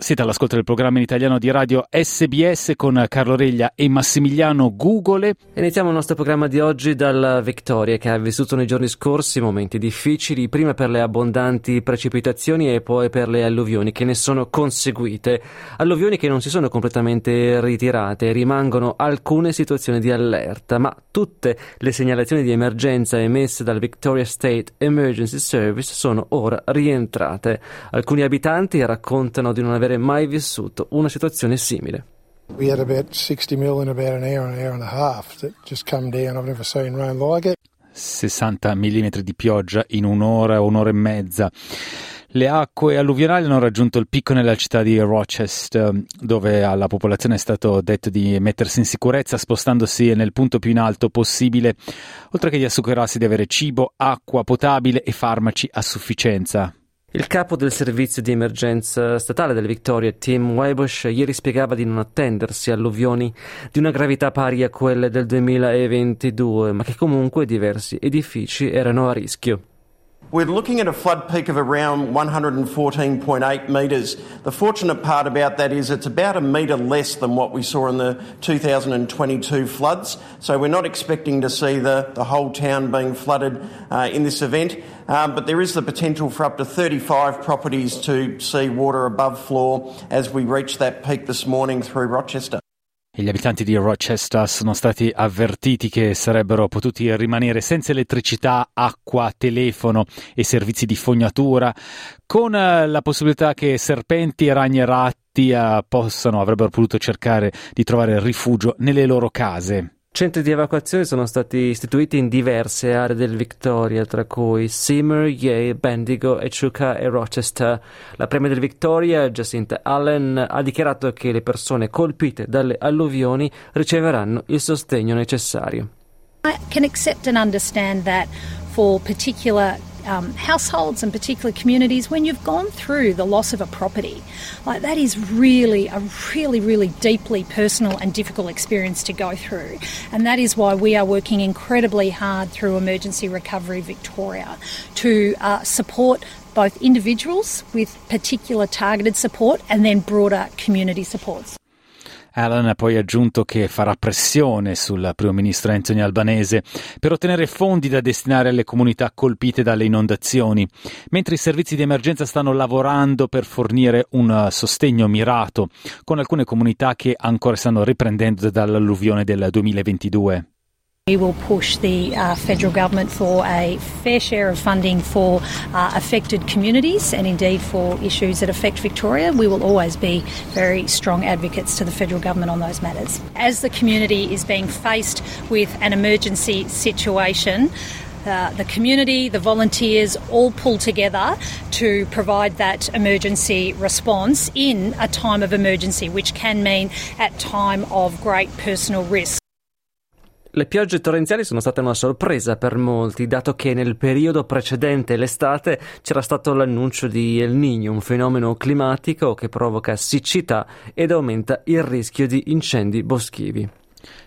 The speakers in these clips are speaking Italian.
Siete all'ascolto del programma in italiano di radio SBS con Carlo Reglia e Massimiliano Gugole. Iniziamo il nostro programma di oggi dalla Victoria che ha vissuto nei giorni scorsi momenti difficili, prima per le abbondanti precipitazioni e poi per le alluvioni che ne sono conseguite. Alluvioni che non si sono completamente ritirate, rimangono alcune situazioni di allerta, ma tutte le segnalazioni di emergenza emesse dal Victoria State Emergency Service sono ora rientrate. Alcuni abitanti raccontano di non aver mai vissuto una situazione simile. We had about 60 mil in about an hour, an hour and a half that just come down. I've never seen rain like it. 60 mm di pioggia in un'ora, un'ora e mezza. Le acque alluvionali hanno raggiunto il picco nella città di Rochester, dove alla popolazione è stato detto di mettersi in sicurezza spostandosi nel punto più in alto possibile, oltre che di assicurarsi di avere cibo, acqua potabile e farmaci a sufficienza. Il capo del servizio di emergenza statale del Victoria, Tim Weibush, ieri spiegava di non attendersi alluvioni di una gravità pari a quelle del 2022, ma che comunque diversi edifici erano a rischio. We're looking at a flood peak of around 114.8 metres. The fortunate part about that is it's about a metre less than what we saw in the 2022 floods. So we're not expecting to see the, the whole town being flooded uh, in this event. Um, but there is the potential for up to 35 properties to see water above floor as we reach that peak this morning through Rochester. Gli abitanti di Rochester sono stati avvertiti che sarebbero potuti rimanere senza elettricità, acqua, telefono e servizi di fognatura, con eh, la possibilità che serpenti, ragni e ratti eh, possano, avrebbero potuto cercare di trovare rifugio nelle loro case. Centri di evacuazione sono stati istituiti in diverse aree del Victoria, tra cui Seymour, Yale, Bendigo, Echuca e Rochester. La Premier del Victoria, Jacinta Allen, ha dichiarato che le persone colpite dalle alluvioni riceveranno il sostegno necessario. I can accept and understand that for particular um, households and particular communities when you've gone through the loss of a property. Like that is really a really, really deeply personal and difficult experience to go through. And that is why we are working incredibly hard through Emergency Recovery Victoria to uh, support both individuals with particular targeted support and then broader community supports. Allen ha poi aggiunto che farà pressione sul primo ministro Anthony Albanese per ottenere fondi da destinare alle comunità colpite dalle inondazioni, mentre i servizi di emergenza stanno lavorando per fornire un sostegno mirato con alcune comunità che ancora stanno riprendendo dall'alluvione del 2022. We will push the uh, federal government for a fair share of funding for uh, affected communities and indeed for issues that affect Victoria. We will always be very strong advocates to the federal government on those matters. As the community is being faced with an emergency situation, uh, the community, the volunteers all pull together to provide that emergency response in a time of emergency, which can mean at time of great personal risk. Le piogge torrenziali sono state una sorpresa per molti, dato che nel periodo precedente l'estate c'era stato l'annuncio di El Niño, un fenomeno climatico che provoca siccità ed aumenta il rischio di incendi boschivi.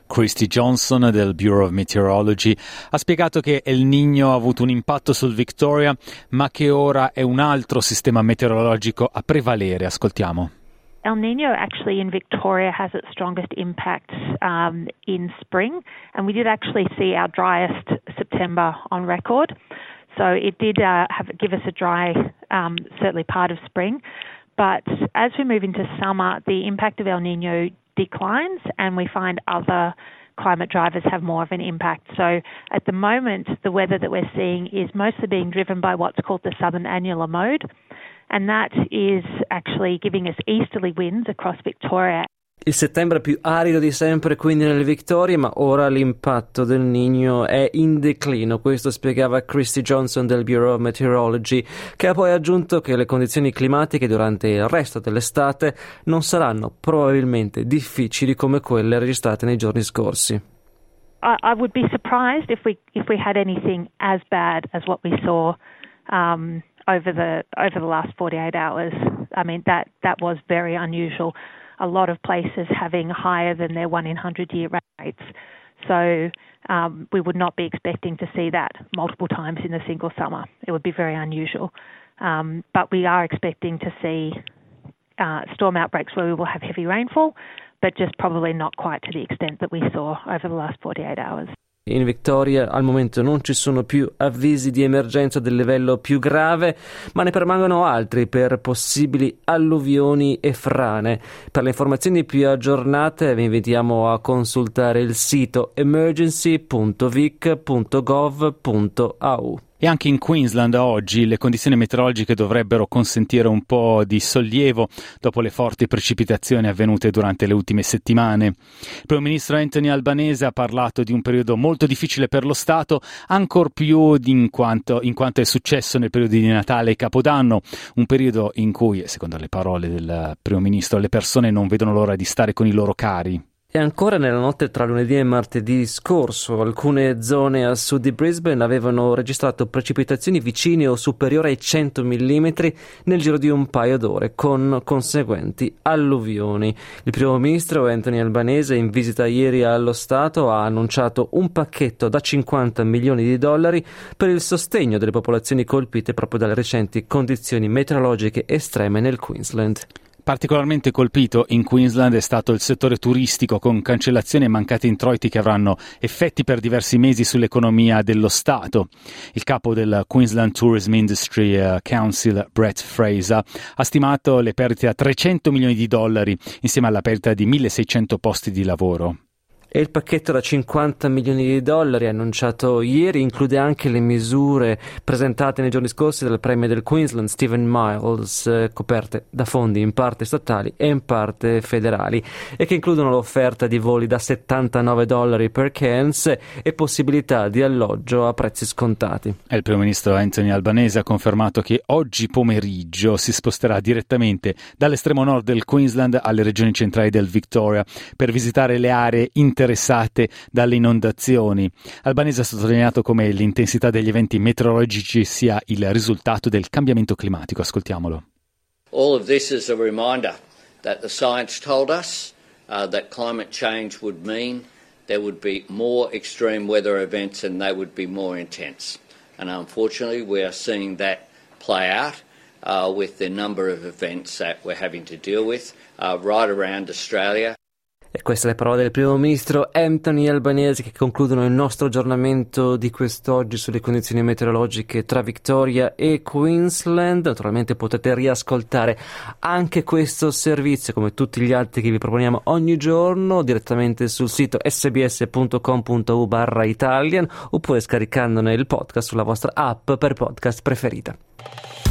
Christy Johnson del Bureau of Meteorology ha spiegato che El Niño ha avuto un impatto sul Victoria, ma che ora è un altro sistema meteorologico a prevalere. Ascoltiamo. El Nino actually in Victoria has its strongest impact um, in spring, and we did actually see our driest September on record. So it did uh, have give us a dry, um, certainly part of spring. But as we move into summer, the impact of El Nino declines, and we find other climate drivers have more of an impact. So at the moment, the weather that we're seeing is mostly being driven by what's called the southern annular mode and that is actually giving us easterly winds across Victoria. Il settembre più arido di sempre quindi nelle Victorie, ma ora l'impatto del Niño è in declino, questo spiegava Christy Johnson del Bureau of Meteorology, che ha poi aggiunto che le condizioni climatiche durante il resto dell'estate non saranno probabilmente difficili come quelle registrate nei giorni scorsi. I, I would be surprised if we if we had anything as bad as what we saw um, over the over the last 48 hours. I mean that that was very unusual. A lot of places having higher than their one in hundred year rates. So um, we would not be expecting to see that multiple times in a single summer. It would be very unusual. Um, but we are expecting to see uh, storm outbreaks where we will have heavy rainfall, but just probably not quite to the extent that we saw over the last 48 hours. In Victoria al momento non ci sono più avvisi di emergenza del livello più grave, ma ne permangono altri per possibili alluvioni e frane. Per le informazioni più aggiornate vi invitiamo a consultare il sito emergency.vic.gov.au. E anche in Queensland oggi le condizioni meteorologiche dovrebbero consentire un po' di sollievo dopo le forti precipitazioni avvenute durante le ultime settimane. Il primo ministro Anthony Albanese ha parlato di un periodo molto difficile per lo Stato, ancor più in quanto, in quanto è successo nel periodo di Natale e Capodanno, un periodo in cui, secondo le parole del primo ministro, le persone non vedono l'ora di stare con i loro cari. E ancora nella notte tra lunedì e martedì scorso, alcune zone a sud di Brisbane avevano registrato precipitazioni vicine o superiori ai 100 mm nel giro di un paio d'ore, con conseguenti alluvioni. Il primo ministro Anthony Albanese, in visita ieri allo Stato, ha annunciato un pacchetto da 50 milioni di dollari per il sostegno delle popolazioni colpite proprio dalle recenti condizioni meteorologiche estreme nel Queensland. Particolarmente colpito in Queensland è stato il settore turistico con cancellazioni e mancati introiti che avranno effetti per diversi mesi sull'economia dello Stato. Il capo del Queensland Tourism Industry eh, Council, Brett Fraser, ha stimato le perdite a 300 milioni di dollari insieme alla perdita di 1600 posti di lavoro. E il pacchetto da 50 milioni di dollari annunciato ieri include anche le misure presentate nei giorni scorsi dal premio del Queensland Stephen Miles, eh, coperte da fondi in parte statali e in parte federali, e che includono l'offerta di voli da 79 dollari per Cairns e possibilità di alloggio a prezzi scontati. Il primo ministro Anthony Albanese ha confermato che oggi pomeriggio si sposterà direttamente dall'estremo nord del Queensland alle regioni centrali del Victoria per visitare le aree internazionali interessate dalle inondazioni. Albanese ha sottolineato come l'intensità degli eventi meteorologici sia il risultato del cambiamento climatico. Ascoltiamolo. All of this is a reminder that the science told us uh, that climate change would mean there would be more extreme weather events and they would be more intense. And unfortunately, we are seeing that play out uh, with the number of events that we're having to deal with uh, right around Australia. E queste le parole del primo ministro Anthony Albanese che concludono il nostro aggiornamento di quest'oggi sulle condizioni meteorologiche tra Victoria e Queensland. Naturalmente potete riascoltare anche questo servizio come tutti gli altri che vi proponiamo ogni giorno direttamente sul sito sbs.com.u barra Italian oppure scaricandone il podcast sulla vostra app per podcast preferita.